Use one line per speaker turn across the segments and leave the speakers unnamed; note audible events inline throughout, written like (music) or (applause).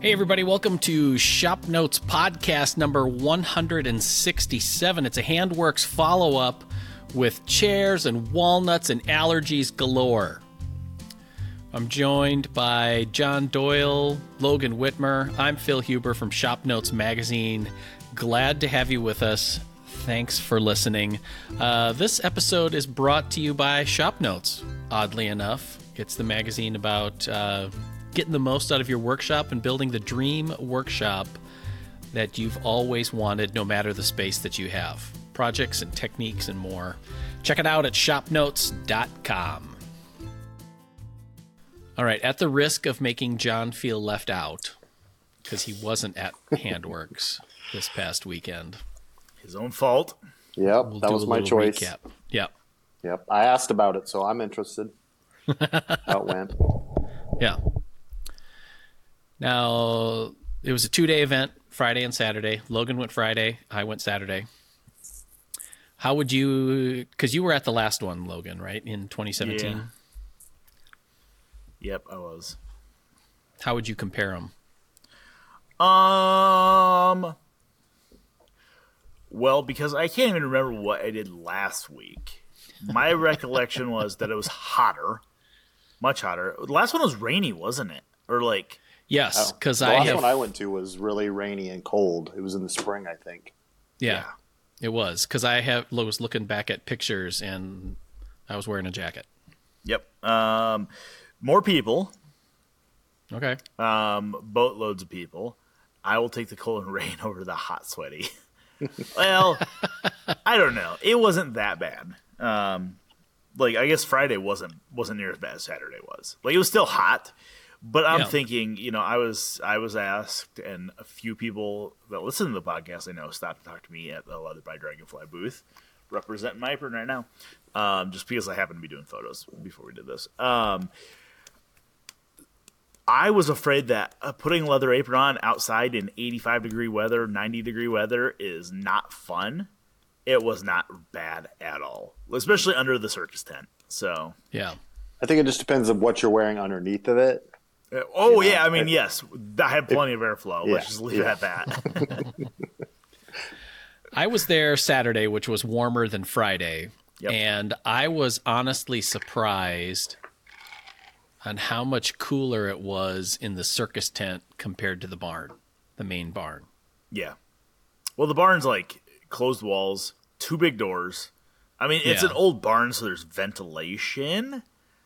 Hey, everybody, welcome to Shop Notes Podcast number 167. It's a Handworks follow up with chairs and walnuts and allergies galore. I'm joined by John Doyle, Logan Wittmer. I'm Phil Huber from Shop Notes Magazine. Glad to have you with us. Thanks for listening. Uh, this episode is brought to you by Shop Notes, oddly enough. It's the magazine about uh, getting the most out of your workshop and building the dream workshop that you've always wanted, no matter the space that you have. Projects and techniques and more. Check it out at shopnotes.com. All right, at the risk of making John feel left out, because he wasn't at (laughs) Handworks this past weekend.
His own fault.
Yep,
We'll
that was my choice.
Recap. Yep.
Yep, I asked about it, so I'm interested. (laughs) How it went.
Yeah. Now, it was a two day event, Friday and Saturday. Logan went Friday, I went Saturday. How would you, because you were at the last one, Logan, right, in 2017?
Yeah. Yep, I was.
How would you compare them?
Um. Well, because I can't even remember what I did last week. My (laughs) recollection was that it was hotter, much hotter. The last one was rainy, wasn't it? Or like,
Yes, because
Oh, The
I
last
have,
one I went to was really rainy and cold. It was in the spring, I think.
yeah, it was, because I have was looking back at pictures and I was wearing a jacket.
yep. Um, more people,
Okay.
um, boatloads of people. I will take the cold and (laughs) rain over the hot, sweaty. (laughs) well, I don't know. It wasn't that bad. Um, like I guess Friday wasn't wasn't near as bad as Saturday was. Like it was still hot, but I'm
Yeah.
thinking, you know, I was I was asked, and a few people that listen to the podcast I know stopped to talk to me at the Leather by Dragonfly booth, representing my apron right now, um, just because I happened to be doing photos before we did this. Um, I was afraid that uh, putting leather apron on outside in 85 degree weather, 90 degree weather is not fun. It was not bad at all, especially under the circus tent. So,
Yeah.
I think it just depends on what you're wearing underneath of it.
Oh
Yeah,
yeah, I mean,
it-
yes, I had plenty of airflow.
Yeah,
Let's just leave
yeah.
it at that. (laughs)
I was there Saturday, which was warmer than Friday,
Yep.
and I was honestly surprised on how much cooler it was in the circus tent compared to the barn, the main barn.
yeah. Well, the barn's like closed walls, two big doors. I mean, it's
Yeah.
an old barn, so there's ventilation,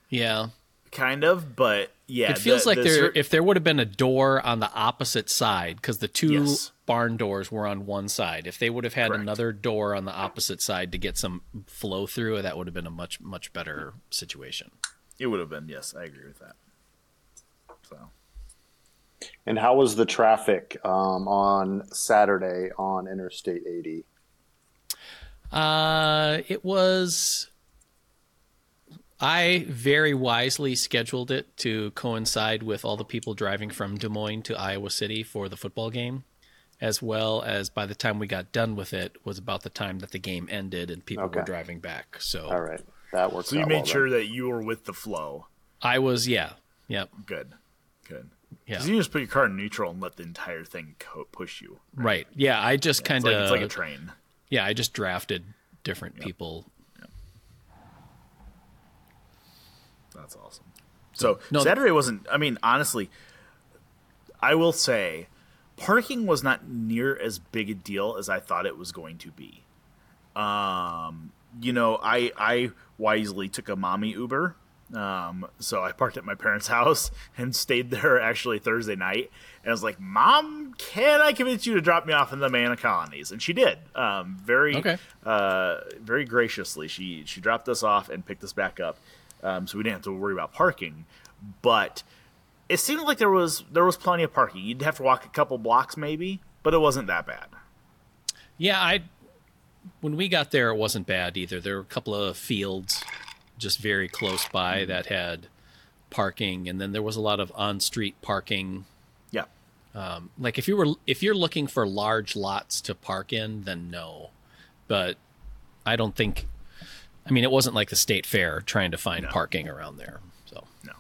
Yeah,
kind of, but yeah,
it feels
the-
like
the
there
cir-
if there would have been a door on the opposite side because the two
Yes.
barn doors were on one side. If they would have had
Correct.
another door on the opposite side to get some flow through, that would have been a much much better situation.
it would have been. Yes, I agree with that. So.
And how was the traffic um, on Saturday on Interstate 80?
Uh, it was. I very wisely scheduled it to coincide with all the people driving from Des Moines to Iowa City for the football game, as well as by the time we got done with it was about the time that the game ended and people were driving back. So
All right, that works.
So you
out
made
well
sure
then.
that you were with the flow.
I was, yeah, yep,
Good, good.
yeah,
Because you just put your car in neutral and let the entire thing co- push you.
right, yeah. I just
It's
kind
like,
of,
it's like a train.
yeah, I just drafted different people.
That's awesome. So
No,
Saturday wasn't. I mean, honestly, I will say, parking was not near as big a deal as I thought it was going to be. Um, you know, I I wisely took a mommy Uber. Um, so I parked at my parents' (laughs) house and stayed there actually Thursday night. And I was like, "Mom, can I convince you to drop me off in the Amana Colonies?" And she did. Um, very,
Okay.
uh, very graciously. She she dropped us off and picked us back up, um, so we didn't have to worry about parking. But it seemed like there was there was plenty of parking. You'd have to walk a couple blocks maybe, but it wasn't that bad.
Yeah, I when we got there, it wasn't bad either. There were a couple of fields just very close by that had parking, and then there was a lot of on-street parking.
Yeah.
Like if you were if you're looking for large lots to park in, then no. But I don't think. I mean, it wasn't like the state fair trying to find
No.
parking around there. So
No.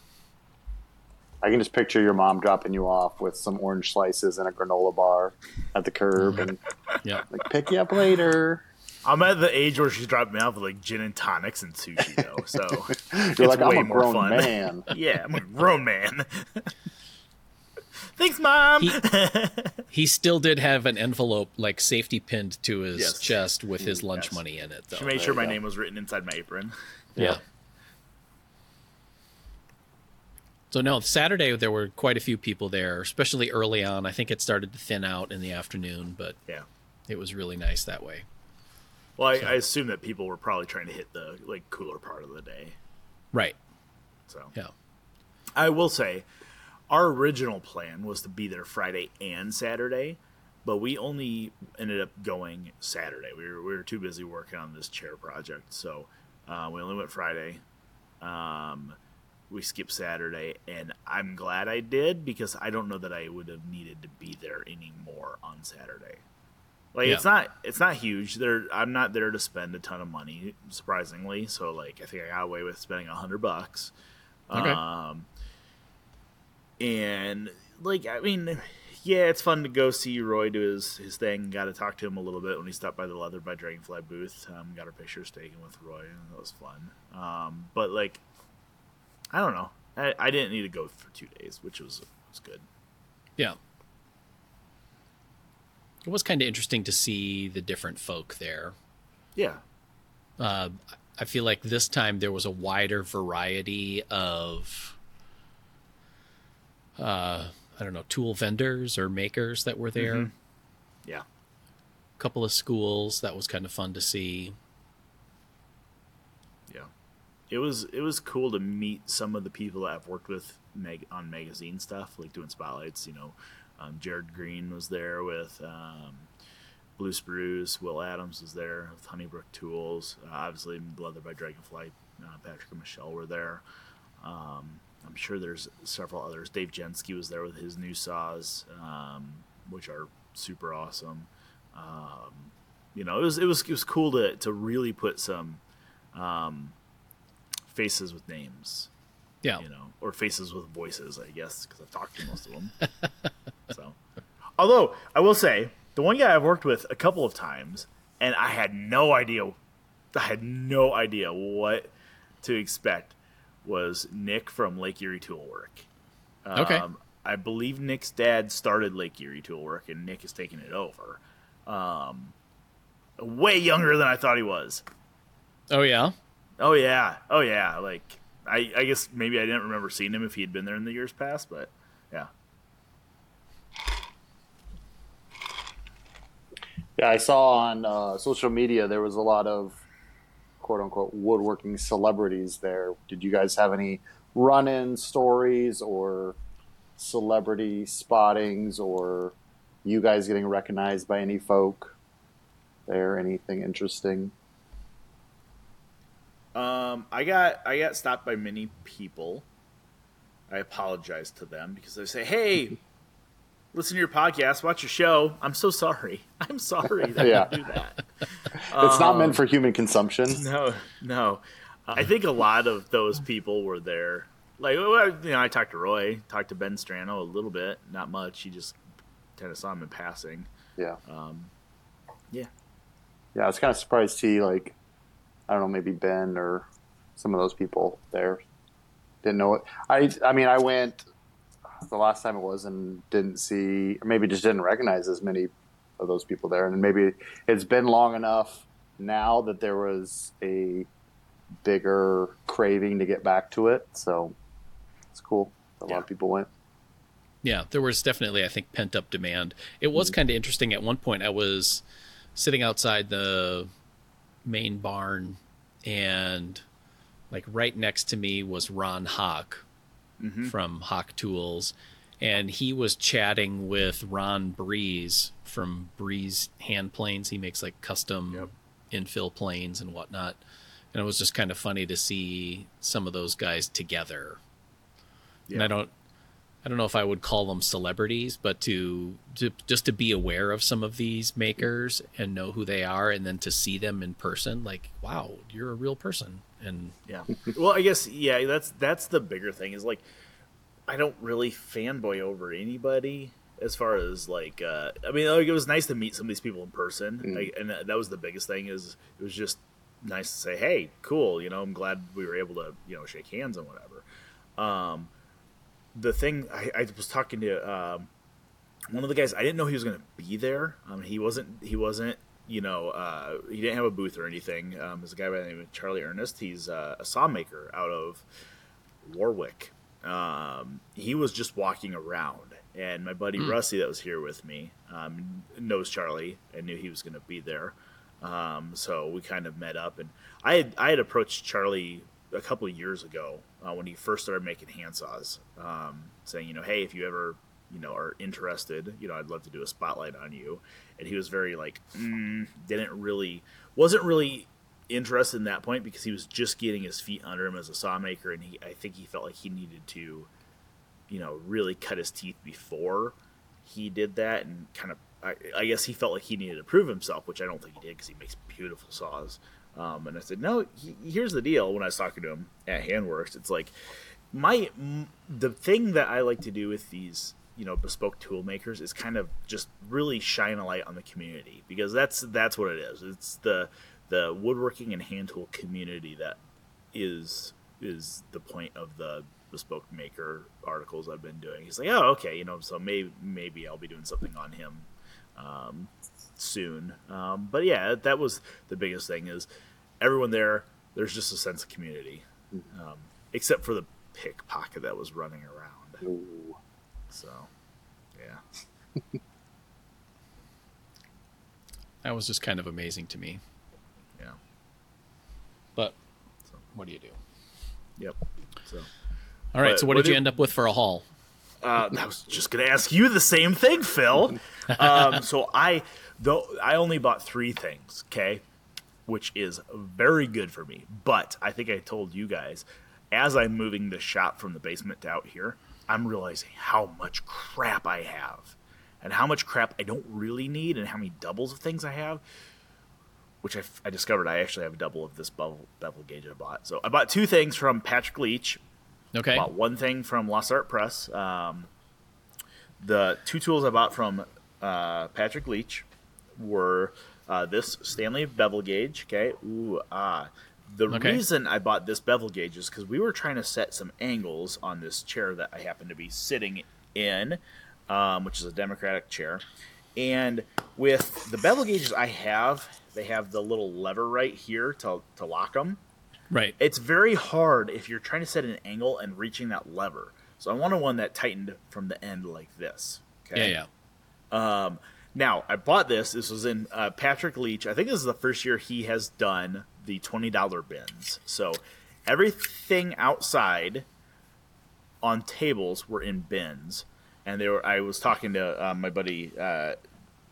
I can just picture your mom dropping you off with some orange slices and a granola bar at the curb, and (laughs)
Yeah.
like pick you up later.
I'm at the age where she's dropping me off with like gin and tonics and sushi though. So (laughs)
You're
It's
like, I'm
way
a
more
grown
fun.
man. (laughs)
yeah, I'm a grown man. Thanks, mom.
He, (laughs) he still did have an envelope like safety pinned to his
Yes.
chest with his lunch
Yes.
money in it though.
she made sure my
go.
name was written inside my apron.
Yeah. So no, Saturday there were quite a few people there, especially early on. I think it started to thin out in the afternoon, but
Yeah.
it was really nice that way.
Well, I, I assume that people were probably trying to hit the like cooler part of the day.
Right.
So
Yeah.
I will say, our original plan was to be there Friday and Saturday, but we only ended up going Saturday. We were we were too busy working on this chair project, so uh, we only went Friday. Um, we skipped Saturday, and I'm glad I did because I don't know that I would have needed to be there anymore on Saturday. Like it's not it's not huge. There I'm not there to spend a ton of money, surprisingly. So like I think I got away with spending a hundred bucks.
Okay.
Um, and like I mean, yeah, it's fun to go see Roy do his his thing. Got to talk to him a little bit when he stopped by the Leather by Dragonfly booth. Um, got our pictures taken with Roy, and that was fun. Um, but like, I don't know. I, I didn't need to go for two days, which was was good.
Yeah. It was kind of interesting to see the different folk there.
Yeah,
Uh, I feel like this time there was a wider variety of, uh, I don't know, tool vendors or makers that were there.
Mhm. yeah.
A couple of schools that was kind of fun to see.
Yeah, it was it was cool to meet some of the people that I've worked with mag- on magazine stuff, like doing spotlights. You know, um, Jared Green was there with um, Blue Spruce. Will Adams was there with Honeybrook Tools. Uh, obviously, Leather by Dragonfly. Uh, Patrick and Michelle were there. Um, I'm sure there's several others. Dave Jensky was there with his new saws, um, which are super awesome. Um, you know, it was it was it was cool to to really put some um, faces with names,
Yeah.
you know, or faces with voices, I guess, because I've talked to most of them. (laughs) so, although I will say, the one guy I've worked with a couple of times, and I had no idea, I had no idea what to expect, was Nick from Lake Erie Toolwork.
Okay.
Um, I believe Nick's dad started Lake Erie Toolwork, and Nick is taking it over. Um, way younger than I thought he was.
Oh, yeah.
Oh yeah, oh yeah. Like I, I guess maybe I didn't remember seeing him if he had been there in the years past, but yeah,
Yeah, I saw on uh, social media there was a lot of quote unquote woodworking celebrities there. Did you guys have any run in stories or celebrity spottings or you guys getting recognized by any folk there? Anything interesting?
Um, I got I got stopped by many people. I apologize to them because they say, "Hey, listen to your podcast, watch your show." I'm so sorry. (laughs) I'm sorry that
Yeah.
I do that.
It's not meant for human consumption.
No, no. I think a lot of those people were there. Like, you know, I talked to Roy, talked to Ben Strano a little bit, not much. He just kind of saw him in passing.
Yeah.
Um, yeah.
Yeah, I was kind of surprised to see like I don't know, maybe Ben or some of those people there. Didn't know it. I I mean, I went the last time it was and didn't see, or maybe just didn't recognize as many of those people there. And maybe it's been long enough now that there was a bigger craving to get back to it. So it's cool. A lot of people went.
Yeah, there was definitely, I think, pent up demand. It was mm-hmm. kind of interesting. At one point, I was sitting outside the main barn, and like right next to me was Ron Hock Mm-hmm. from Hock Tools, and he was chatting with Ron Brese from Brese Hand Planes. He makes like custom infill planes and whatnot. And it was just kind of funny to see some of those guys together. And
Yeah.
I don't I don't know if I would call them celebrities, but to, to just to be aware of some of these makers and know who they are, and then to see them in person, like, wow, you're a real person. And
Yeah. well, I guess yeah. That's that's the bigger thing is like I don't really fanboy over anybody as far as like uh, I mean like, it was nice to meet some of these people in person
Mm.
like, and that, that was the biggest thing is it was just nice to say hey cool you know I'm glad we were able to you know shake hands and whatever um, the thing I, I was talking to um, one of the guys I didn't know he was going to be there. Um, he wasn't he wasn't you know uh, he didn't have a booth or anything. Um, there's a guy by the name of Charlie Ernest. He's uh, a saw maker out of Warwick. Um, he was just walking around, and my buddy Rusty that was here with me um, knows Charlie and knew he was going to be there. Um, so we kind of met up, and I had I had approached Charlie a couple of years ago uh, when he first started making handsaws, um, saying, you know, hey, if you ever you know are interested, you know, I'd love to do a spotlight on you. And he was very like, mm, didn't really, wasn't really interested in that point because he was just getting his feet under him as a sawmaker, and he I think he felt like he needed to, you know, really cut his teeth before he did that, and kind of I, I guess he felt like he needed to prove himself, which I don't think he did because he makes beautiful saws. Um, and I said, no, he, here's the deal. When I was talking to him at Handworks, it's like my m- the thing that I like to do with these you know bespoke tool makers is kind of just really shine a light on the community because that's that's what it is. It's the the woodworking and hand tool community that is is the point of the bespoke maker articles I've been doing. He's like, oh, okay, you know, so maybe maybe I'll be doing something on him um, soon. Um, but yeah, that was the biggest thing is everyone there. There's just a sense of community, um, except for the pickpocket that was running around.
Ooh.
So, yeah, (laughs)
That was just kind of amazing to me.
yeah,
But what do you do?
yep. So.
All right.
But
so what
what
did you
do-
end up with for a haul?
Uh, I was just gonna ask you the same thing, Phil. Um, (laughs) so I, though, I only bought three things, okay, which is very good for me. But I think I told you guys, as I'm moving the shop from the basement to out here, I'm realizing how much crap I have, and how much crap I don't really need, and how many doubles of things I have. Which I, f- I discovered I actually have a double of this bevel, bevel gauge I bought. So I bought two things from Patrick Leach,
Okay.
bought one thing from Lost Art Press. Um, the two tools I bought from uh, Patrick Leach were uh, this Stanley bevel gauge. Okay, ooh ah. The
Okay.
reason I bought this bevel gauge is because we were trying to set some angles on this chair that I happen to be sitting in, um, which is a Democratic chair. And with the bevel gauges I have, they have the little lever right here to, to lock them
Right.
it's very hard if you're trying to set an angle and reaching that lever. So I wanted one that tightened from the end like this. Okay.
Yeah. Yeah.
Um, now I bought this. This was in uh, Patrick Leach. I think this is the first year he has done the twenty dollar bins. So everything outside on tables were in bins, and they were. I was talking to uh, my buddy uh,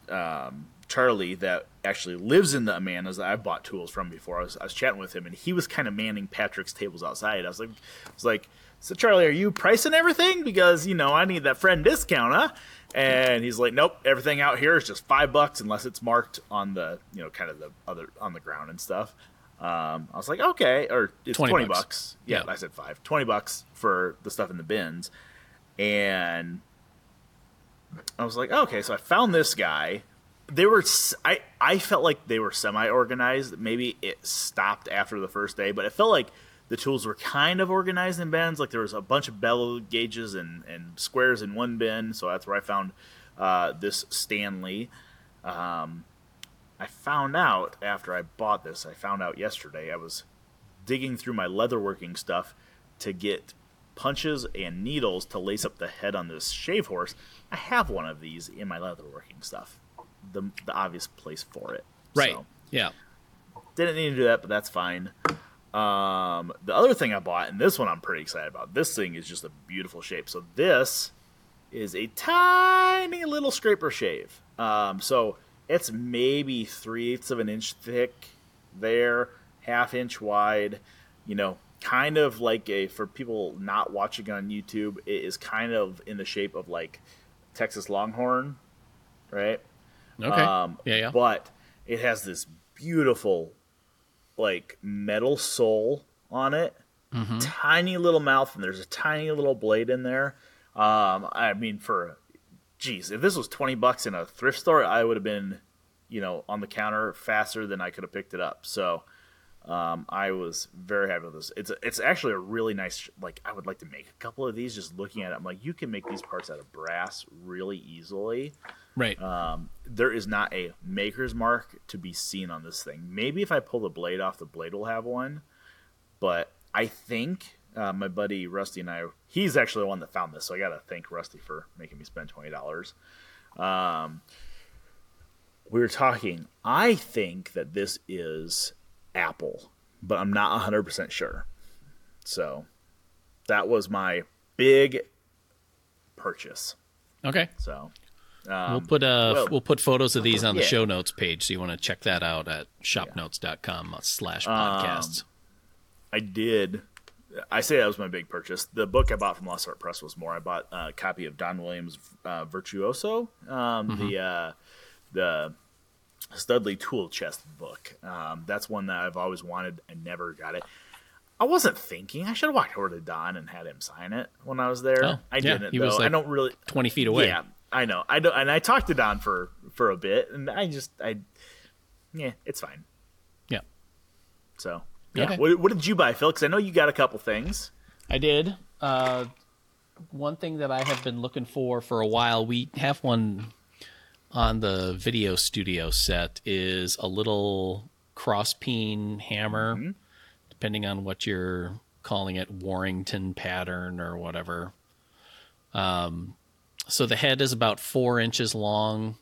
um, Charlie that actually lives in the Amanas that I've bought tools from before. I was, I was chatting with him, and he was kind of manning Patrick's tables outside. I was like, I was like, so Charlie, are you pricing everything because you know I need that friend discount, huh? And he's like, nope, everything out here is just five bucks unless it's marked on the you know kind of the other on the ground and stuff. Um, I was like, okay, or it's
20
20,
bucks.
bucks. Yeah,
Yeah.
I said five. 20 bucks for the stuff in the bins. And I was like, okay, so I found this guy. They were, I I felt like they were semi organized. Maybe it stopped after the first day, but it felt like the tools were kind of organized in bins. Like there was a bunch of bevel gauges and, and squares in one bin. So that's where I found uh, this Stanley. Um, I found out after I bought this, I found out yesterday, I was digging through my leatherworking stuff to get punches and needles to lace up the head on this shave horse. I have one of these in my leatherworking stuff. The, the obvious place for it.
Right.
So,
Yeah.
didn't need to do that, but that's fine. Um, the other thing I bought, and this one I'm pretty excited about. This thing is just a beautiful shape. So this is a tiny little scraper shave. Um, so it's maybe three eighths of an inch thick there, half inch wide. You know, kind of like a for people not watching on YouTube, it is kind of in the shape of like Texas Longhorn, right?
Okay.
Um,
yeah. Yeah.
But it has this beautiful, like metal sole on it. tiny little mouth and there's a tiny little blade in there. Um, I mean, for geez, if this was twenty bucks in a thrift store, I would have been, you know, on the counter faster than I could have picked it up. So. Um, I was very happy with this. It's it's actually a really nice. Like I would like to make a couple of these. Just looking at it, I'm like, you can make these parts out of brass really easily.
Right.
Um, there is not a maker's mark to be seen on this thing. Maybe if I pull the blade off, the blade will have one. But I think uh, my buddy Rusty and I, he's actually the one that found this, so I got to thank Rusty for making me spend twenty dollars. Um, we were talking. I think that this is Apple, but I'm not hundred percent sure. So that was my big purchase.
okay.
So
we'll put uh
well-
we'll put photos of these on the
yeah.
show notes page, so you want to check that out at shopnotes.com slash
Um,
podcasts.
I did. I say that was my big purchase. The book I bought from Lost Art Press was more. I bought a copy of Don Williams' uh, Virtuoso, um, the uh, the Studley Tool Chest book. Um, that's one that I've always wanted. I never got it. I wasn't thinking. I should have walked over to Don and had him sign it when I was there.
Oh,
I
yeah,
didn't.
he
though.
was,
I don't really.
20 feet away.
Yeah, I know. I don't, and I talked to Don for for a bit, and I just I, yeah, it's fine.
Yeah.
So yeah,
Okay.
what, what did you buy, Phil? Because I know you got a couple things.
I did. Uh, one thing that I have been looking for for a while, we have one on the video studio set, is a little cross peen hammer,
Mm-hmm.
depending on what you're calling it, Warrington pattern or whatever. Um, so the head is about four inches long.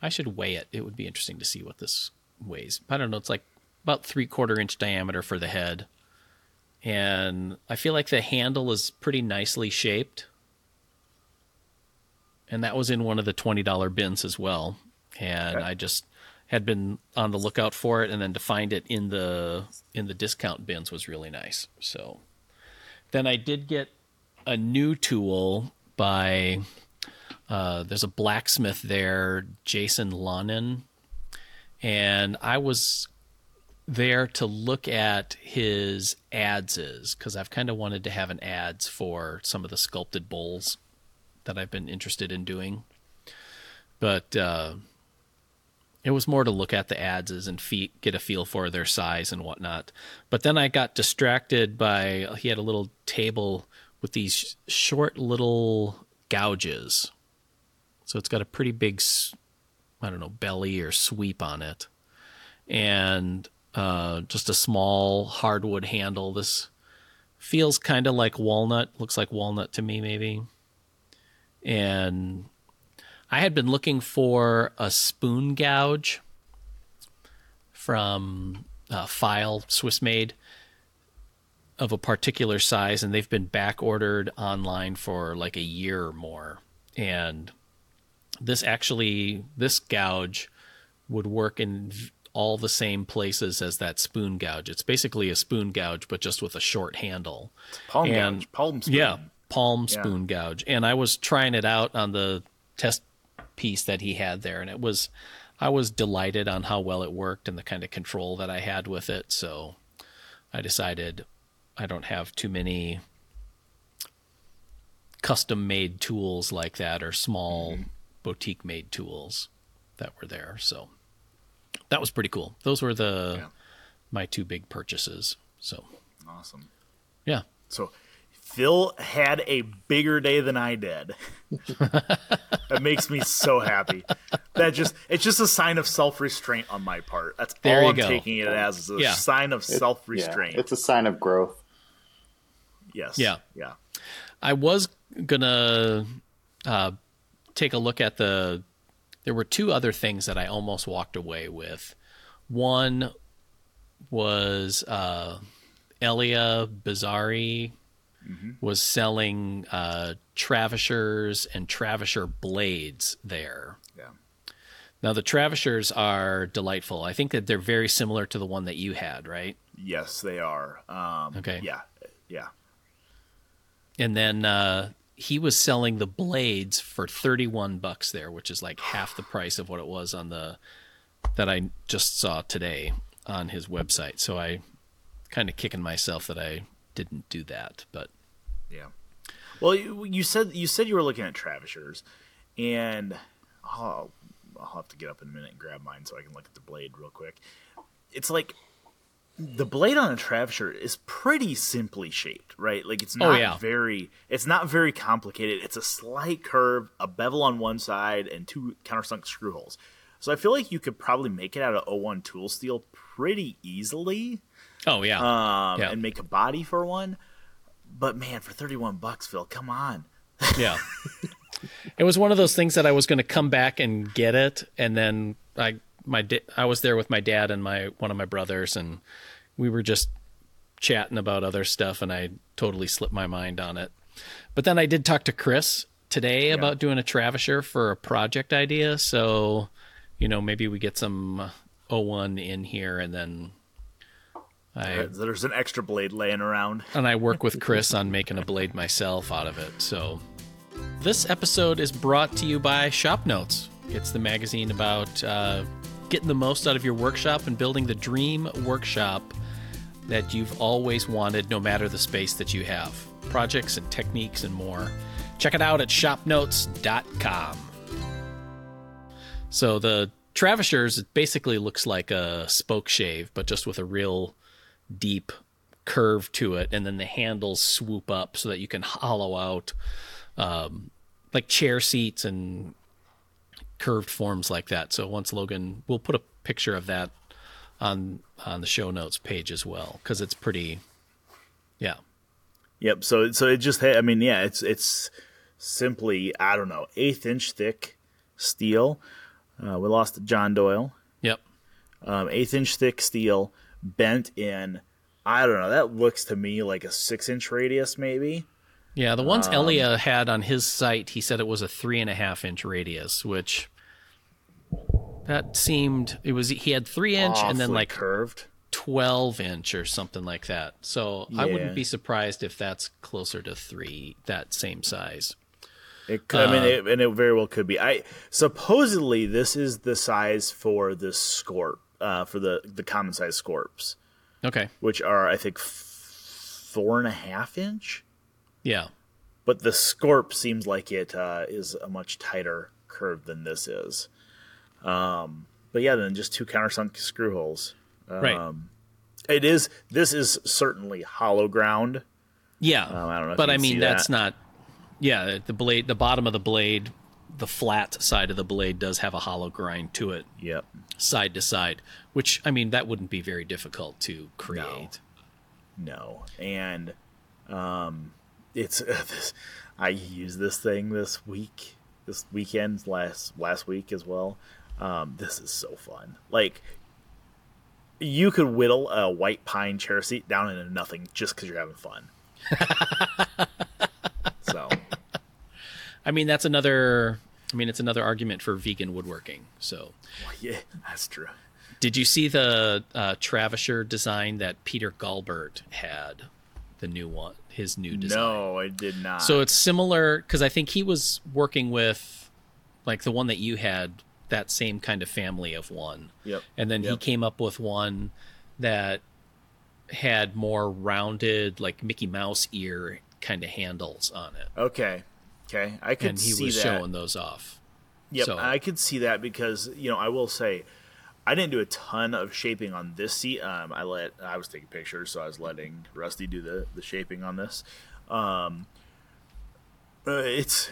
I should weigh it. It would be interesting to see what this weighs. I don't know. It's like about three quarter inch diameter for the head and I feel like the handle is pretty nicely shaped. And that was in one of the twenty dollar bins as well. And
Okay.
I just had been on the lookout for it, and then to find it in the in the discount bins was really nice. So then I did get a new tool by uh, there's a blacksmith there, Jason Lonin, and I was there to look at his adze is because I've kind of wanted to have an adze for some of the sculpted bowls that I've been interested in doing. But uh, it was more to look at the adzes and get a feel for their size and whatnot. But then I got distracted by he had a little table with these short little gouges. So it's got a pretty big, I don't know, belly or sweep on it and uh, just a small hardwood handle. This feels kind of like walnut, looks like walnut to me, maybe. And I had been looking for a spoon gouge from uh, Pfeil Swiss made of a particular size, and they've been back ordered online for like a year or more. And this actually, this gouge would work in all the same places as that spoon gouge. It's basically a spoon gouge, but just with a short handle.
Palm
And-
gouge, palm spoon.
Yeah, palm
Yeah.
spoon gouge. And I was trying it out on the test piece that he had there, and it was, I was delighted on how well it worked and the kind of control that I had with it. So I decided I don't have too many custom made tools like that or small mm-hmm. boutique made tools that were there. So that was pretty cool. Those were the
Yeah.
my two big purchases. So
Awesome.
yeah.
So Phil had a bigger day than I did. (laughs) that makes me so happy. That just it's just a sign of self restraint on my part. That's
There
all I'm
go.
taking it as is a
Yeah.
sign of self
Yeah,
restraint.
it's a sign of growth.
yes.
Yeah.
Yeah.
I was gonna uh, take a look at the. There were two other things that I almost walked away with. One was uh, Elia Bizarri was selling uh, Travishers and Travisher blades there.
Yeah.
Now the Travishers are delightful. I think that they're very similar to the one that you had, right?
Yes, they are. Um,
Okay.
Yeah. Yeah.
and then uh, he was selling the blades for 31 bucks there which is like half the price of what it was on the that i just saw today on his website so i kind of kicking myself that i didn't do that. But
Yeah. Well, you, you said you said you were looking at Travishers, and oh, I'll have to get up in a minute and grab mine so I can look at the blade real quick. It's like the blade on a Travisher is pretty simply shaped, right? Like it's
Oh,
not
yeah.
very it's not very complicated. It's a slight curve, a bevel on one side, and two countersunk screw holes. So I feel like you could probably make it out of O1 tool steel pretty easily
oh yeah,
um,
Yeah.
and make a body for one. But man, for 31 bucks, Phil, come on. (laughs)
yeah. it was one of those things that I was going to come back and get it, and then I my da- I was there with my dad and my one of my brothers, and we were just chatting about other stuff, and I totally slipped my mind on it. But then I did talk to Chris today about doing a Travisher for a project idea, so you know maybe we get some O1 in here, and then I
There's an extra blade laying around.
and I work with Chris on making a blade myself out of it. So, this episode is brought to you by Shop Notes. It's the magazine about uh, getting the most out of your workshop and building the dream workshop that you've always wanted, no matter the space that you have. Projects and techniques and more. Check it out at shopnotes.com. So the Travishers it basically looks like a spoke shave, but just with a real deep curve to it, and then the handles swoop up so that you can hollow out um, like chair seats and curved forms like that. So once Logan, we'll put a picture of that on on the show notes page as well because it's pretty. Yeah,
Yep. So so it just I mean yeah it's it's simply I don't know eighth inch thick steel. Uh, we lost John Doyle.
yep,
Um, eighth inch thick steel bent in. I don't know. That looks to me like a six inch radius maybe.
yeah. The ones
Um,
Elia had on his site, he said it was a three and a half inch radius, which that seemed it was. He had three inch and then like
curved.
12 inch or something like that. So I wouldn't be surprised if that's closer to three, that same size.
It could, I
Uh,
mean, it, and it very well could be. I supposedly this is the size for the scorp, uh, for the the common size scorps,
Okay.
which are I think f- four and a half inch.
Yeah.
But the scorp seems like it uh, is a much tighter curve than this is. Um, but yeah, then just two countersunk screw holes.
Right.
Um, It is. This is certainly hollow ground.
yeah.
Um, I don't know
but I mean, that's
that.
not, yeah, the blade, the bottom of the blade, the flat side of the blade does have a hollow grind to it,
Yep.
side to side, which, I mean, that wouldn't be very difficult to create.
No, and um, it's this. (laughs) I used this thing this week, this weekend, last last week as well. Um, this is so fun. Like you could whittle a white pine chair seat down into nothing just because you're having fun. (laughs)
I mean, that's another, I mean, it's another argument for vegan woodworking. So,
yeah, that's true.
Did you see the uh, Travisher design that Peter Galbert had? The new one, his new design.
No, I did not.
So it's similar because I think he was working with, like the one that you had, that same kind of family of one.
Yep.
And then he came up with one that had more rounded, like Mickey Mouse ear kind of handles on it.
okay, okay, I could
And he
see
was
that.
showing those off.
Yep,
So-
I could see that because you know I will say I didn't do a ton of shaping on this seat. Um, I let I was taking pictures, so I was letting Rusty do the the shaping on this. Um, uh, it's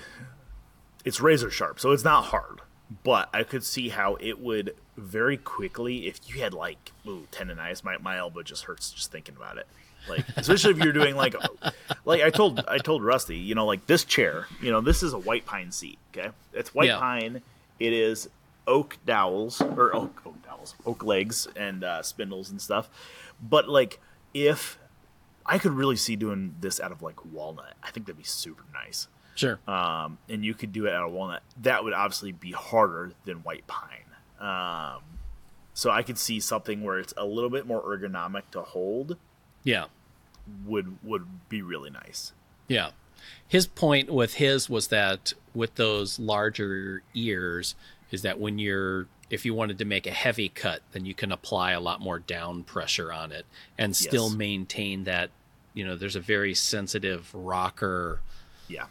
it's razor sharp, so it's not hard. But I could see how it would very quickly if you had like ooh tendonitis. My my elbow just hurts just thinking about it. Like especially if you're doing like like I told I told Rusty, you know, like this chair, you know, this is a white pine seat. Okay, it's white
Yeah.
pine. It is oak dowels or oak oak dowels, oak legs and uh, spindles and stuff. But like if I could really see doing this out of like walnut, I think that'd be super nice.
Sure.
Um, and you could do it out of walnut. That would obviously be harder than white pine. Um, so I could see something where it's a little bit more ergonomic to hold
yeah.
Would would be really nice.
Yeah. His point with his was that with those larger ears is that when you're if you wanted to make a heavy cut, then you can apply a lot more down pressure on it and still
Yes.
maintain that you know, there's a very sensitive rocker
Yeah.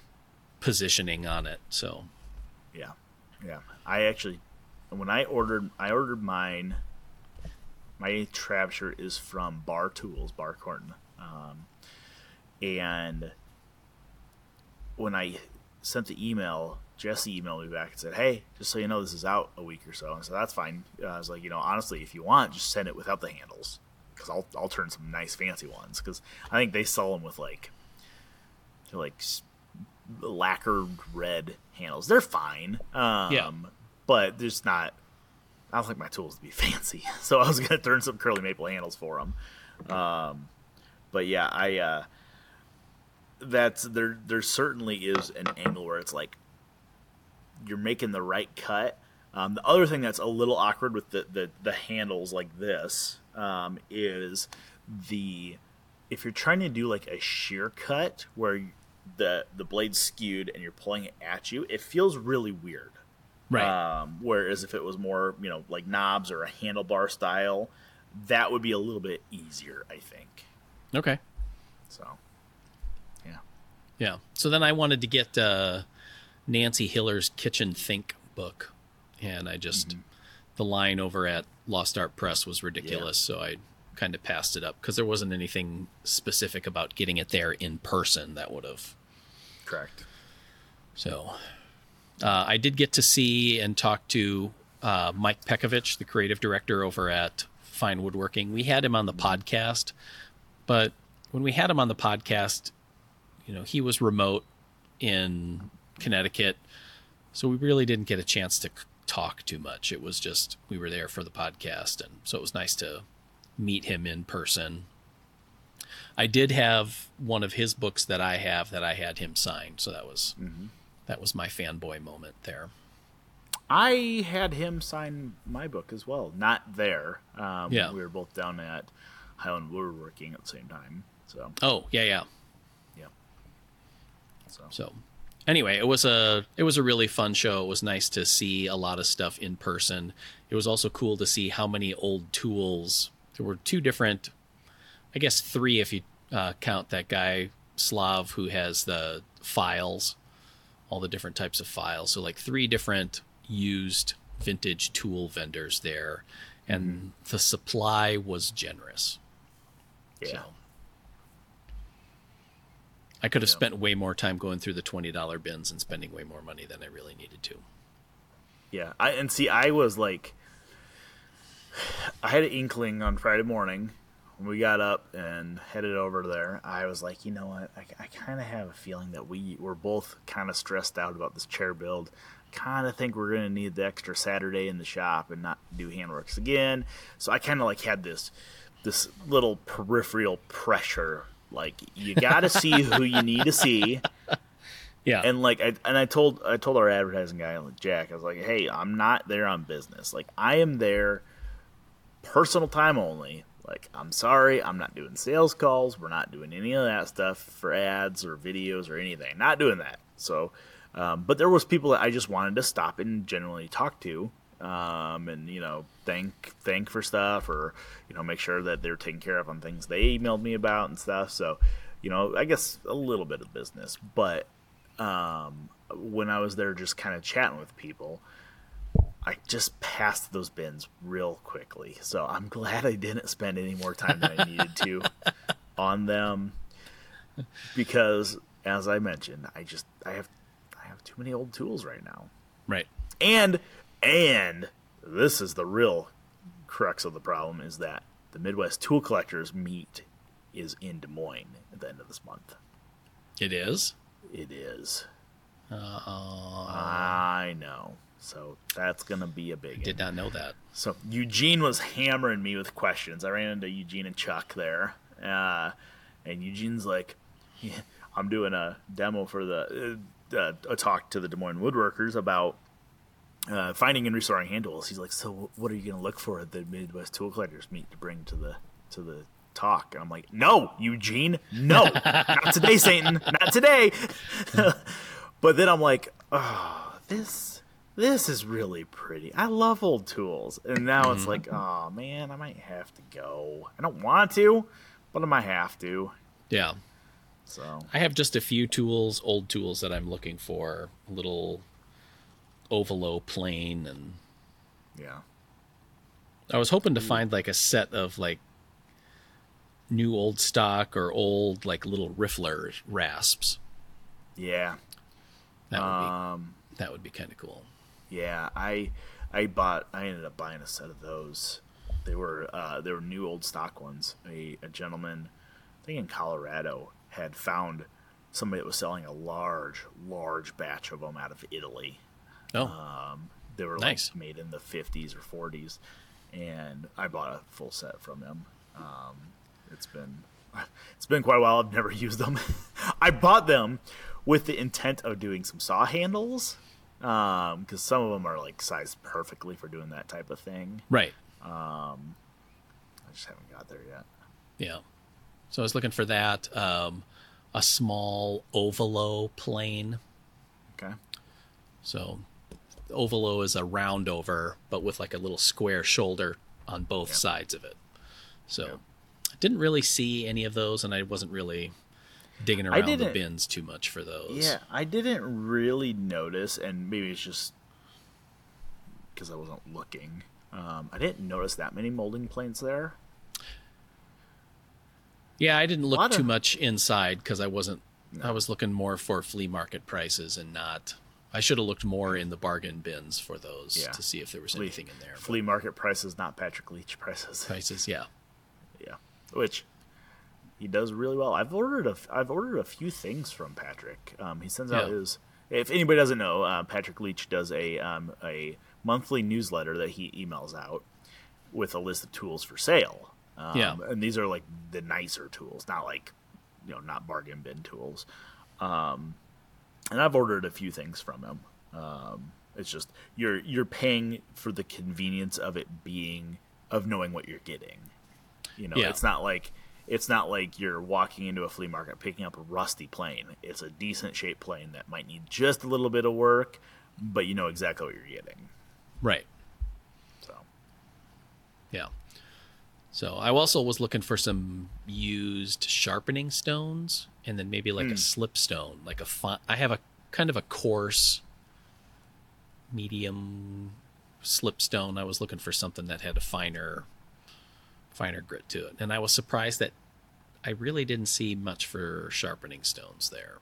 positioning on it. So
Yeah, yeah. I actually, when I ordered, I ordered mine. My travisher is from Barr Tools, Barr Quarton, um, and when I sent the email, Jesse emailed me back and said, "Hey, just so you know, this is out a week or so." And so that's fine. Uh, I was like, you know, honestly, if you want, just send it without the handles, because I'll I'll turn some nice fancy ones, because I think they sell them with like, like lacquered red handles. They're fine. Um,
Yeah.
But there's not. I don't think my tools to be (laughs) fancy, so I was gonna turn some curly maple handles for them. Um, but yeah, I. Uh, that's there. There certainly is an angle where it's like you're making the right cut. Um, the other thing that's a little awkward with the the, the handles like this um, is the if you're trying to do like a shear cut where the the blade's skewed and you're pulling it at you, it feels really weird. Um, whereas if it was more, you know, like knobs or a handlebar style, that would be a little bit easier, I think.
Okay.
So, yeah.
Yeah. So then I wanted to get uh, Nancy Hiller's Kitchen Think book, and I just the line over at Lost Art Press was ridiculous, so I kind of passed it up because there wasn't anything specific about getting it there in person that would have.
Correct.
So uh, I did get to see and talk to uh, Mike Pekovich, the creative director over at Fine Woodworking. We had him on the podcast, but when we had him on the podcast, you know, he was remote in Connecticut, so we really didn't get a chance to talk too much. It was just we were there for the podcast, and so it was nice to meet him in person. I did have one of his books that I have that I had him sign, so that was that was my fanboy moment there.
I had him sign my book as well. Not there. Um,
Yeah.
We were both down at Highland Woodworking at the same time. So,
Oh yeah, yeah.
yeah. So,
So anyway, it was a it was a really fun show. It was nice to see a lot of stuff in person. It was also cool to see how many old tools. There were two different, I guess three if you uh, count that guy Slav who has the files, all the different types of files. So like three different used vintage tool vendors there, and the supply was generous.
Yeah.
So I could have
Yeah.
spent way more time going through the twenty dollar bins and spending way more money than I really needed to.
Yeah, I and see, I was like, I had an inkling on Friday morning when we got up and headed over there. I was like, you know what? I, I kind of have a feeling that we were both kind of stressed out about this chair build. Kind of think we're gonna need the extra Saturday in the shop and not do handworks again. So I kind of like had this this little peripheral pressure. Like you got to (laughs) see who you need to see.
Yeah,
and like I and I told I told our advertising guy like Jack I was like hey I'm not there on business. Like I am there personal time only. Like I'm sorry I'm not doing sales calls. We're not doing any of that stuff for ads or videos or anything. Not doing that. So um, but there was people that I just wanted to stop and generally talk to um, and you know thank thank for stuff or you know make sure that they're taken care of on things they emailed me about and stuff so you know I guess a little bit of business but um, when I was there just kind of chatting with people, I just passed those bins real quickly. So I'm (laughs) glad I didn't spend any more time than I needed to (laughs) on them because as I mentioned, I just I have I have too many old tools right now.
right.
And and this is the real crux of the problem is that the Midwest Tool Collectors meet is in Des Moines at the end of this month.
It is.
It is.
Uh,
I know. So that's gonna be a big.
I did not know that.
So Eugene was hammering me with questions. I ran into Eugene and Chuck there, uh, and Eugene's like, "Yeah, (laughs) "I'm doing a demo for the uh, a talk to the Des Moines woodworkers about uh, finding and restoring hand tools." He's like, "So what are you gonna look for at the Midwest Tool Collectors meet to bring to the to the talk?" And I'm like, "No, Eugene, no, (laughs) not today, Satan, not today." (laughs) but then I'm like, "Oh, this." this is really pretty. I love old tools. And now it's like, oh man, I might have to go. I don't want to, but I might have to.
Yeah.
So
I have just a few tools, old tools that I'm looking for. A little ovolo plane and
yeah,
I was hoping to find like a set of like new old stock or old like little riffler rasps.
yeah,
That would
um,
be that would be kind of cool.
yeah. I I bought. I ended up buying a set of those. They were uh, they were new old stock ones. A, a gentleman, I think in Colorado, had found somebody that was selling a large, large batch of them out of Italy.
Oh,
Um, they were
Nice.
like made in the 50s or 40s, and I bought a full set from them. Um, it's been (laughs) it's been quite a while. I've never (laughs) used them. (laughs) I bought them with the intent of doing some saw handles, because some of them are like sized perfectly for doing that type of thing.
right.
Um, I just haven't got there yet.
Yeah. So I was looking for that. Um, a small ovolo plane.
Okay.
So ovolo is a round over, but with like a little square shoulder on both
Yeah.
sides of it. So I didn't really see any of those, and I wasn't really digging around the bins too much for those.
Yeah, I didn't really notice, and maybe it's just because I wasn't looking. Um, I didn't notice that many molding planes there.
Yeah, I didn't look too
of-
much inside because I wasn't. I was looking more for flea market prices and not. I should have looked more in the bargain bins for those
Yeah.
to see if there was
Flea-
anything in there.
Flea market prices, not Patrick Leach prices.
prices, yeah.
yeah, which he does really well. I've ordered a I've ordered a few things from Patrick. Um, he sends out
Yeah.
his. If anybody doesn't know, uh, Patrick Leach does a um, a monthly newsletter that he emails out with a list of tools for sale. Um,
Yeah.
and these are like the nicer tools, not like you know not bargain bin tools. Um, and I've ordered a few things from him. Um, it's just you're you're paying for the convenience of it being of knowing what you're getting. You know,
Yeah.
it's not like it's not like you're walking into a flea market picking up a rusty plane. It's a decent shaped plane that might need just a little bit of work, but you know exactly what you're getting.
Right.
So
Yeah. So I also was looking for some used sharpening stones, and then maybe like a hmm. slipstone, like a fi- I have a kind of a coarse, medium slipstone. I was looking for something that had a finer, finer grit to it, and I was surprised that I really didn't see much for sharpening stones there.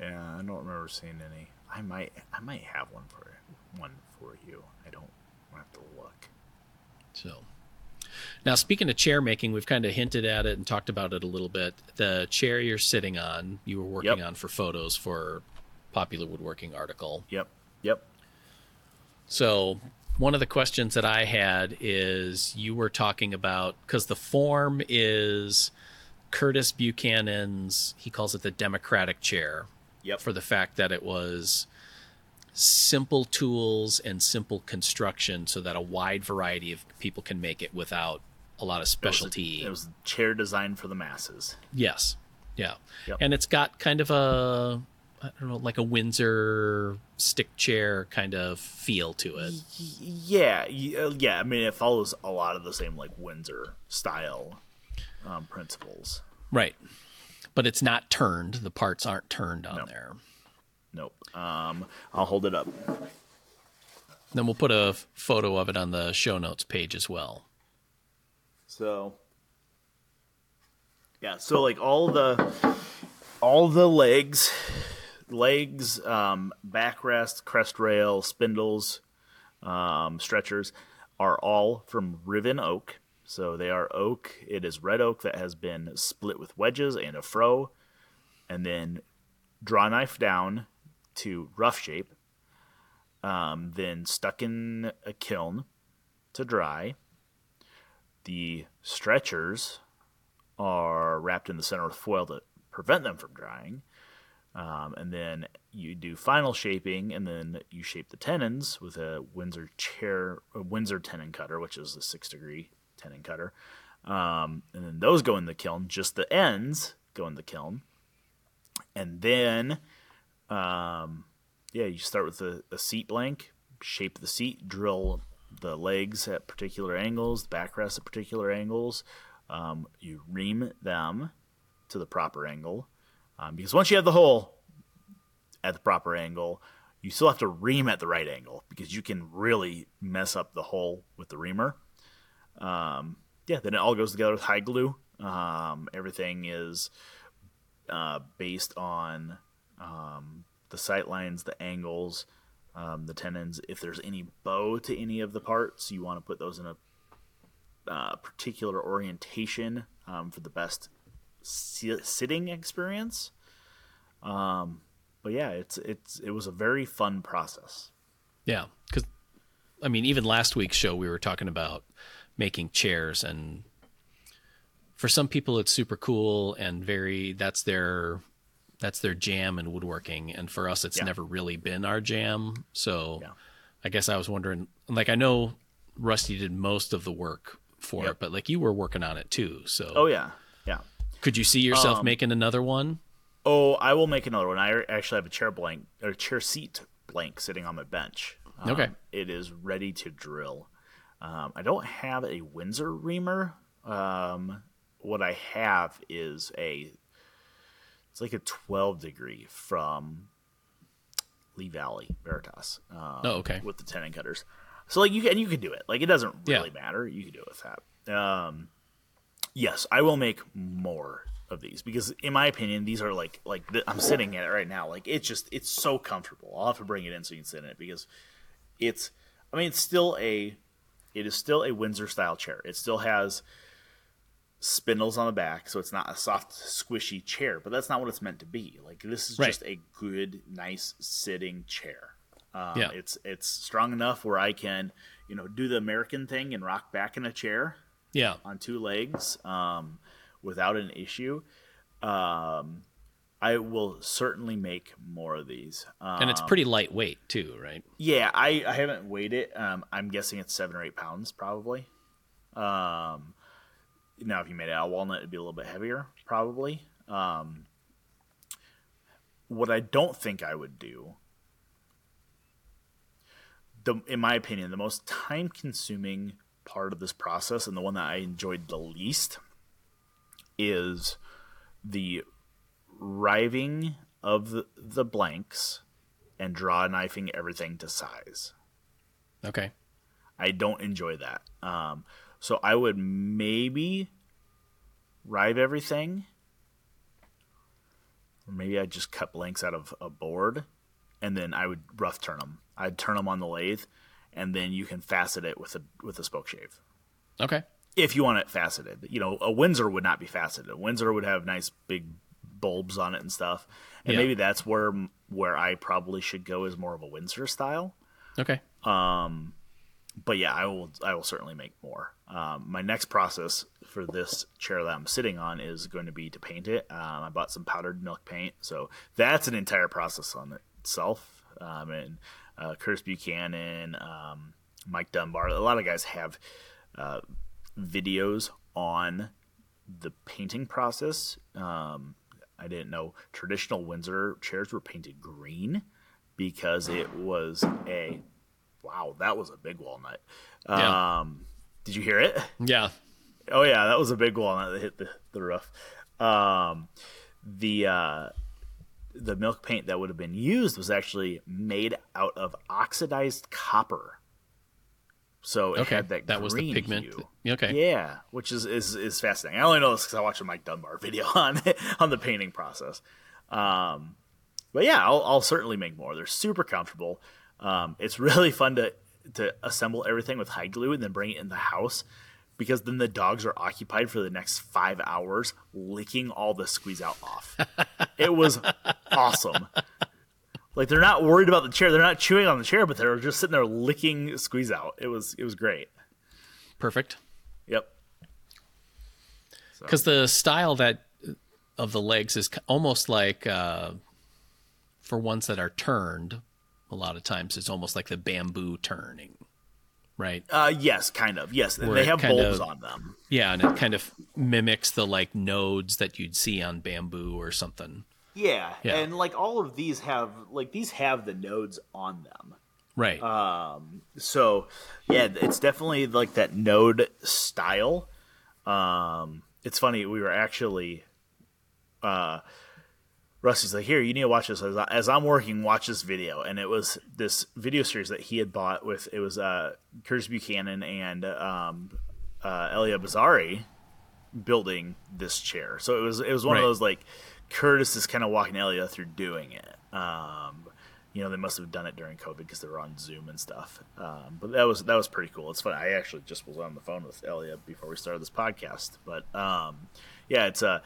yeah, I don't remember seeing any. I might I might have one for one for you. I don't have to look.
So now speaking of chair making, we've kind of hinted at it and talked about it a little bit. The chair you're sitting on, you were working
Yep.
on for photos for popular woodworking article.
Yep. Yep.
So one of the questions that I had is you were talking about because the form is Curtis Buchanan's he calls it the democratic chair
Yep.
for the fact that it was simple tools and simple construction so that a wide variety of people can make it without a lot of
It was a-
specialty.
It was a chair designed for the masses.
yes. Yeah.
Yep.
And it's got kind of a I don't know, like a Windsor stick chair kind of feel to it.
Yeah, uh, yeah. I mean, it follows a lot of the same like Windsor style um, principles.
Right. But it's not turned. The parts aren't turned on
No.
there.
Nope. Um, I'll hold it up.
Then we'll put a photo of it on the show notes page as well.
So, yeah. So like all the all the legs, legs, um, backrest, crest rail, spindles, um, stretchers are all from Riven Oak. So they are oak. It is red oak that has been split with wedges and a froe, and then draw knife down to rough shape. Um, then stuck in a kiln to dry. The stretchers are wrapped in the center with foil to prevent them from drying. Um, and then you do final shaping, and then you shape the tenons with a Windsor chair, a Windsor tenon cutter, which is a six degree tenon cutter. Um, and then those go in the kiln. Just the ends go in the kiln. And then, um, yeah, you start with a, a seat blank, shape the seat, drill the legs at particular angles, the backrest at particular angles. Um, you ream them, to the proper angle. Um, because once you have the hole at the proper angle, you still have to ream at the right angle because you can really mess up the hole with the reamer. Um, yeah, then it all goes together with hide glue. Um, everything is uh, based on um, the sight lines, the angles, um, the tenons. If there's any bow to any of the parts, you want to put those in a uh, particular orientation um, for the best si- sitting experience. Um, but yeah, it's it's it was a very fun process.
Yeah, because I mean, even last week's show we were talking about making chairs, and for some people it's super cool and very that's their that's their jam in woodworking, and for us it's
Yeah.
never really been our jam. So
Yeah.
I guess I was wondering, like I know Rusty did most of the work for
Yep.
it, but like you were working on it too. So
Oh yeah, yeah.
could you see yourself
Um,
making another one?
Oh, I will make another one. I actually have a chair blank or chair seat blank sitting on my bench. Um,
Okay.
It is ready to drill. Um, I don't have a Windsor reamer. Um, what I have is a it's like a 12 degree from Lee Valley Veritas. Um,
Oh, okay.
With the tenon cutters. So like you can you can do it. Like it doesn't
Yeah.
really matter. You can do it with that. Um, yes, I will make more of these because, in my opinion, these are like like th- I'm sitting in it right now. Like it's just it's so comfortable. I'll have to bring it in so you can sit in it because it's. I mean, it's still a. It is still a Windsor style chair. It still has spindles on the back, so it's not a soft, squishy chair. But that's not what it's meant to be. Like this is
Right.
just a good, nice sitting chair. Um,
Yeah.
It's it's strong enough where I can, you know, do the American thing and rock back in a chair
Yeah.
on two legs um, without an issue. Um, I will certainly make more of these. Um,
And it's pretty lightweight too, right?
yeah, I, I haven't weighed it. Um, I'm guessing it's seven or eight pounds probably. Um, now, if you made it out of walnut, it'd be a little bit heavier probably. Um, what I don't think I would do, the in my opinion, the most time consuming part of this process and the one that I enjoyed the least is the riving of the, the blanks and draw knifing everything to size.
Okay.
I don't enjoy that. Um, so I would maybe rive everything, or maybe I'd just cut blanks out of a board, and then I would rough turn them. I'd turn them on the lathe, and then you can facet it with a with a spoke shave
Okay.
if you want it faceted. You know, a Windsor would not be faceted. A Windsor would have nice big bulbs on it and stuff, and
Yeah.
maybe that's where where I probably should go is more of a Windsor style.
Okay.
Um, but yeah, I will. I will certainly make more. Um, my next process for this chair that I'm sitting on is going to be to paint it. Um, I bought some powdered milk paint, so that's an entire process on itself. Um, and uh, Curtis Buchanan, um, Mike Dunbar, a lot of guys have uh, videos on the painting process. Um, I didn't know traditional Windsor chairs were painted green because it was a wow, that was a big walnut.
Yeah.
Um, did you hear it?
Yeah.
Oh yeah, that was a big walnut that hit the, the roof. Um, the uh, the milk paint that would have been used was actually made out of oxidized copper. So it
Okay.
had that
That was the pigment.
hue.
Okay.
Yeah, which is, is is fascinating. I only know this because I watched a Mike Dunbar video (laughs) on on the painting process. Um, but yeah, I'll, I'll certainly make more. They're super comfortable. Um, it's really fun to to assemble everything with hide glue and then bring it in the house because then the dogs are occupied for the next five hours licking all the squeeze out off. (laughs) it was awesome. Like they're not worried about the chair. They're not chewing on the chair, but they're just sitting there licking squeeze out. It was it was great.
Perfect.
Yep.
Because the style that of the legs is almost like uh, for ones that are turned. A lot of times, it's almost like the bamboo turning, right?
Uh, yes, kind of. Yes,
Where
they have bulbs
of-
on them.
Yeah, and it kind of mimics the like nodes that you'd see on bamboo or something.
Yeah,
Yeah.
and like all of these have like these have the nodes on them.
Right.
Um so yeah, it's definitely like that node style. Um, it's funny we were actually uh, Rusty's like, "Here, you need to watch this." As, I, as I'm working, watch this video, and it was this video series that he had bought with it was uh, Curtis Buchanan and um, uh, Elia Bizzarri building this chair. So it was it was one
Right.
of those like Curtis is kind of walking Elia through doing it. Um, you know, they must have done it during COVID because they were on Zoom and stuff. Um, but that was that was pretty cool. It's funny. I actually just was on the phone with Elia before we started this podcast. But um, yeah, it's a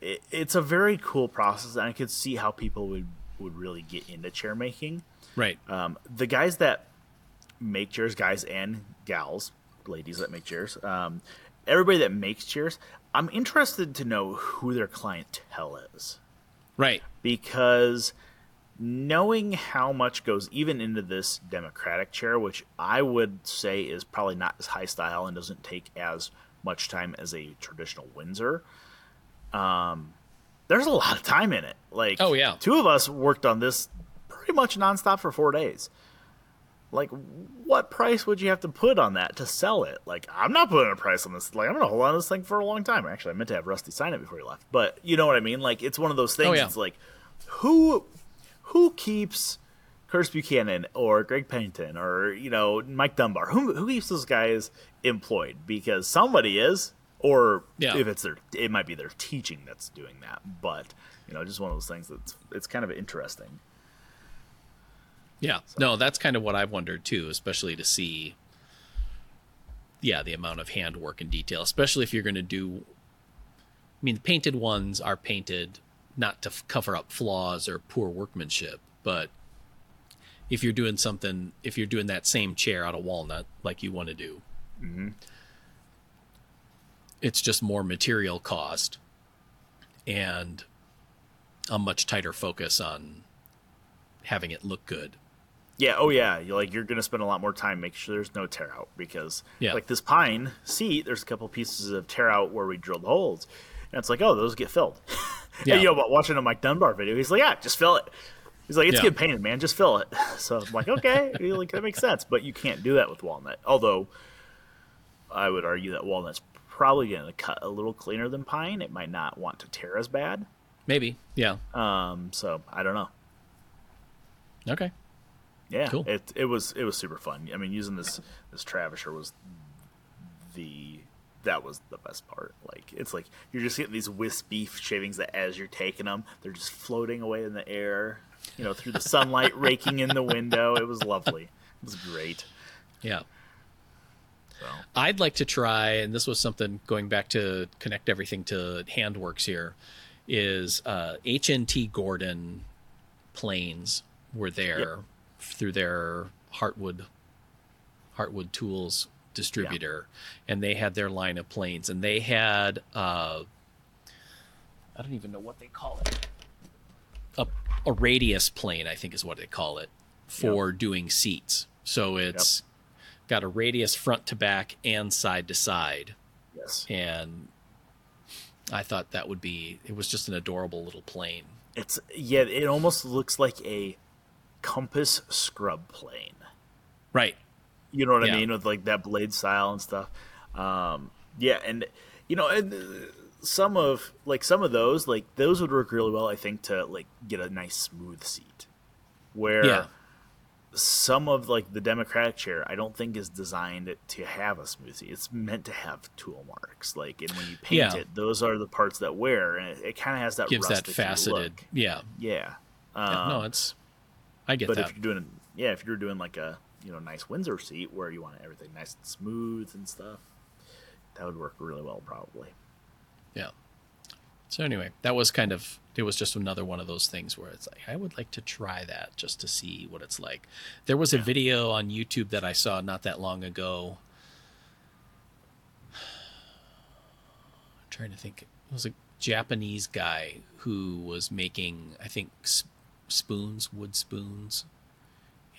it, it's a very cool process, and I could see how people would would really get into chair making.
Right.
Um, the guys that make chairs, guys and gals, ladies that make chairs, um, everybody that makes chairs, I'm interested to know who their clientele is
Right.
because knowing how much goes even into this democratic chair, which I would say is probably not as high style and doesn't take as much time as a traditional Windsor. Um, there's a lot of time in it. Like,
Oh, yeah.
two of us worked on this pretty much nonstop for four days. Like, what price would you have to put on that to sell it? Like, I'm not putting a price on this. Like, I'm gonna hold on to this thing for a long time. Actually, I meant to have Rusty sign it before he left, but you know what I mean. Like, it's one of those things.
Oh, yeah.
It's like, who, who keeps Curtis Buchanan or Greg Pennington or you know Mike Dunbar? Who who keeps those guys employed? Because somebody is, or
Yeah.
if it's their, it might be their teaching that's doing that. But you know, just one of those things that's it's kind of interesting.
Yeah. No, that's kind of what I've wondered too, especially to see yeah, the amount of handwork and detail, especially if you're going to do I mean, the painted ones are painted not to f- cover up flaws or poor workmanship, but if you're doing something, if you're doing that same chair out of walnut like you want to do, mm-hmm. It's just more material cost and a much tighter focus on having it look good.
Yeah, oh yeah. You're like you're gonna spend a lot more time making sure there's no tear out because
Yeah.
like this pine seat, there's a couple pieces of tear out where we drilled holes. And it's like, oh, those get filled. (laughs)
Yeah.
and you know, but watching a Mike Dunbar video, he's like, Yeah, just fill it. He's like, It's
Yeah.
getting painted, man, just fill it. (laughs) So I'm like, Okay, (laughs) like that makes sense. But you can't do that with walnut. Although I would argue that walnut's probably gonna cut a little cleaner than pine. It might not want to tear as bad.
Maybe. Yeah.
Um, so I don't know.
Okay.
Yeah,
Cool.
it it was it was super fun. I mean, using this this Travisher was the that was the best part. Like it's like you're just getting these wispy shavings that as you're taking them, they're just floating away in the air, you know, through the sunlight raking in the window. It was lovely. It was great.
Yeah.
So.
I'd like to try, and this was something going back to connect everything to Handworks here, is uh, HNT Gordon planes were there through their Heartwood Heartwood Tools distributor, and they had their line of planes, and they had uh, I don't even know what they call it. A, a radius plane, I think is what they call it for doing seats. So it's got a radius front to back and side to side
yes,
and i thought that would be it was just an adorable little plane
it's yeah. It almost looks like a compass scrub plane.
right
You know what
Yeah.
I mean with like that blade style and stuff. Um, yeah, and you know, and some of like some of those like those would work really well. I think to like get a nice smooth seat. Where
Yeah.
Some of like the Democratic chair, I don't think is designed to have a smoothie. It's meant to have tool marks. Like, and when you paint
Yeah.
it, those are the parts that wear, and it, it kind of has that
gives that faceted
look.
yeah,
Yeah.
Yeah,
Um,
no it's i get
but
that
if you're doing, yeah, if you're doing like a you know nice Windsor seat where you want everything nice and smooth and stuff, that would work really well probably.
yeah so anyway that was kind of it was just another one of those things where it's like i would like to try that just to see what it's like. There was a video on youtube that i saw not that long ago. I'm trying to think. It was a japanese guy who was making i think spoons wood spoons.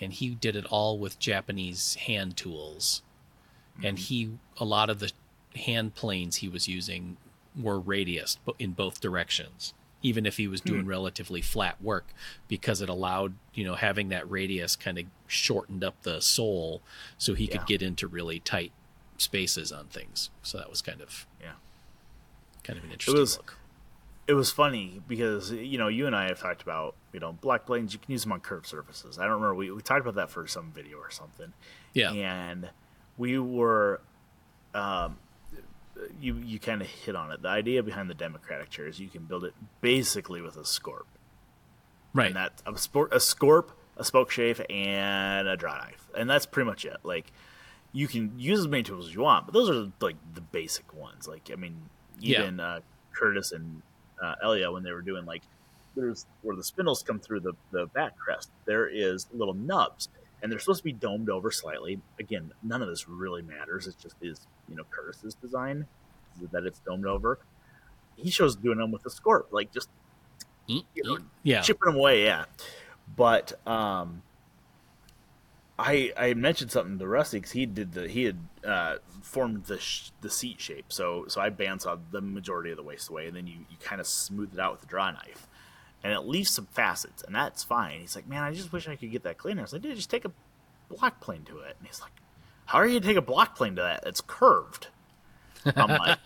And he did it all with japanese hand tools. And mm-hmm. he a lot of the hand planes he was using were radius in both directions even if he was doing relatively flat work because it allowed you know having that radius kind of shortened up the sole so he
Yeah.
could get into really tight spaces on things so that was kind of
Yeah.
kind of an interesting
was-
look
it was funny because you know you and I have talked about you know block planes you can use them on curved surfaces. I don't remember we, we talked about that for some video or something.
Yeah.
And we were, um, you you kind of hit on it. The idea behind the Democratic chair is you can build it basically with a scorp,
Right.
and that's a sport a scorp, a spoke shave, and a draw knife, and that's pretty much it. Like you can use as many tools as you want, but those are like the basic ones. Like I mean,
Yeah.
even uh, Curtis and uh, Elia when they were doing like there's where the spindles come through the the back crest. There is little nubs, and they're supposed to be domed over slightly. Again, none of this really matters. It just is you know Curtis's design that it's domed over. He shows doing them with the scorp, like just you know,
yeah.
chipping them away, yeah. But um, I I mentioned something to Rusty because he did the he had uh, formed the sh- the seat shape. So so I bandsawed the majority of the waste away, and then you you kind of smooth it out with a draw knife, and it leaves some facets, and that's fine. He's like, man, I just wish I could get that cleaner. I was like, dude, just take a block plane to it, and he's like, how are you gonna take a block plane to that? It's curved. I'm like,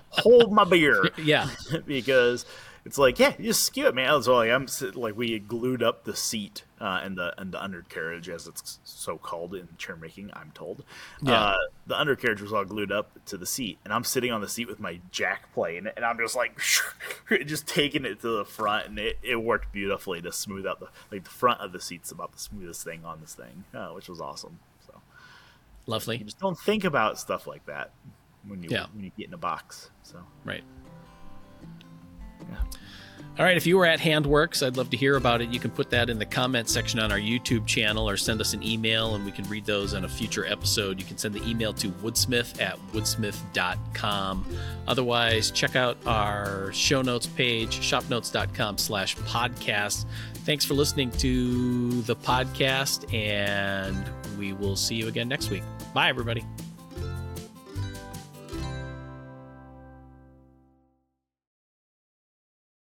(laughs) hold my beer
Yeah. (laughs)
because it's like, yeah, you just skew it, man. So like I'm like we glued up the seat uh, and the and the undercarriage, as it's so called in chair making. I'm told.
Yeah.
Uh, the undercarriage was all glued up to the seat, and I'm sitting on the seat with my jack plane, and I'm just like, (laughs) just taking it to the front, and it, it worked beautifully to smooth out the like the front of the seat's about the smoothest thing on this thing, uh, which was awesome. So you
Lovely.
just don't think about stuff like that when you
Yeah.
when you get in a box. So
Right. All right, if you were at Handworks, I'd love to hear about it. You can put that in the comment section on our YouTube channel or send us an email and we can read those on a future episode. You can send the email to woodsmith at woodsmith.com. Otherwise, check out our show notes page, shopnotes.com slash podcast. Thanks for listening to the podcast, and we will see you again next week. Bye, everybody.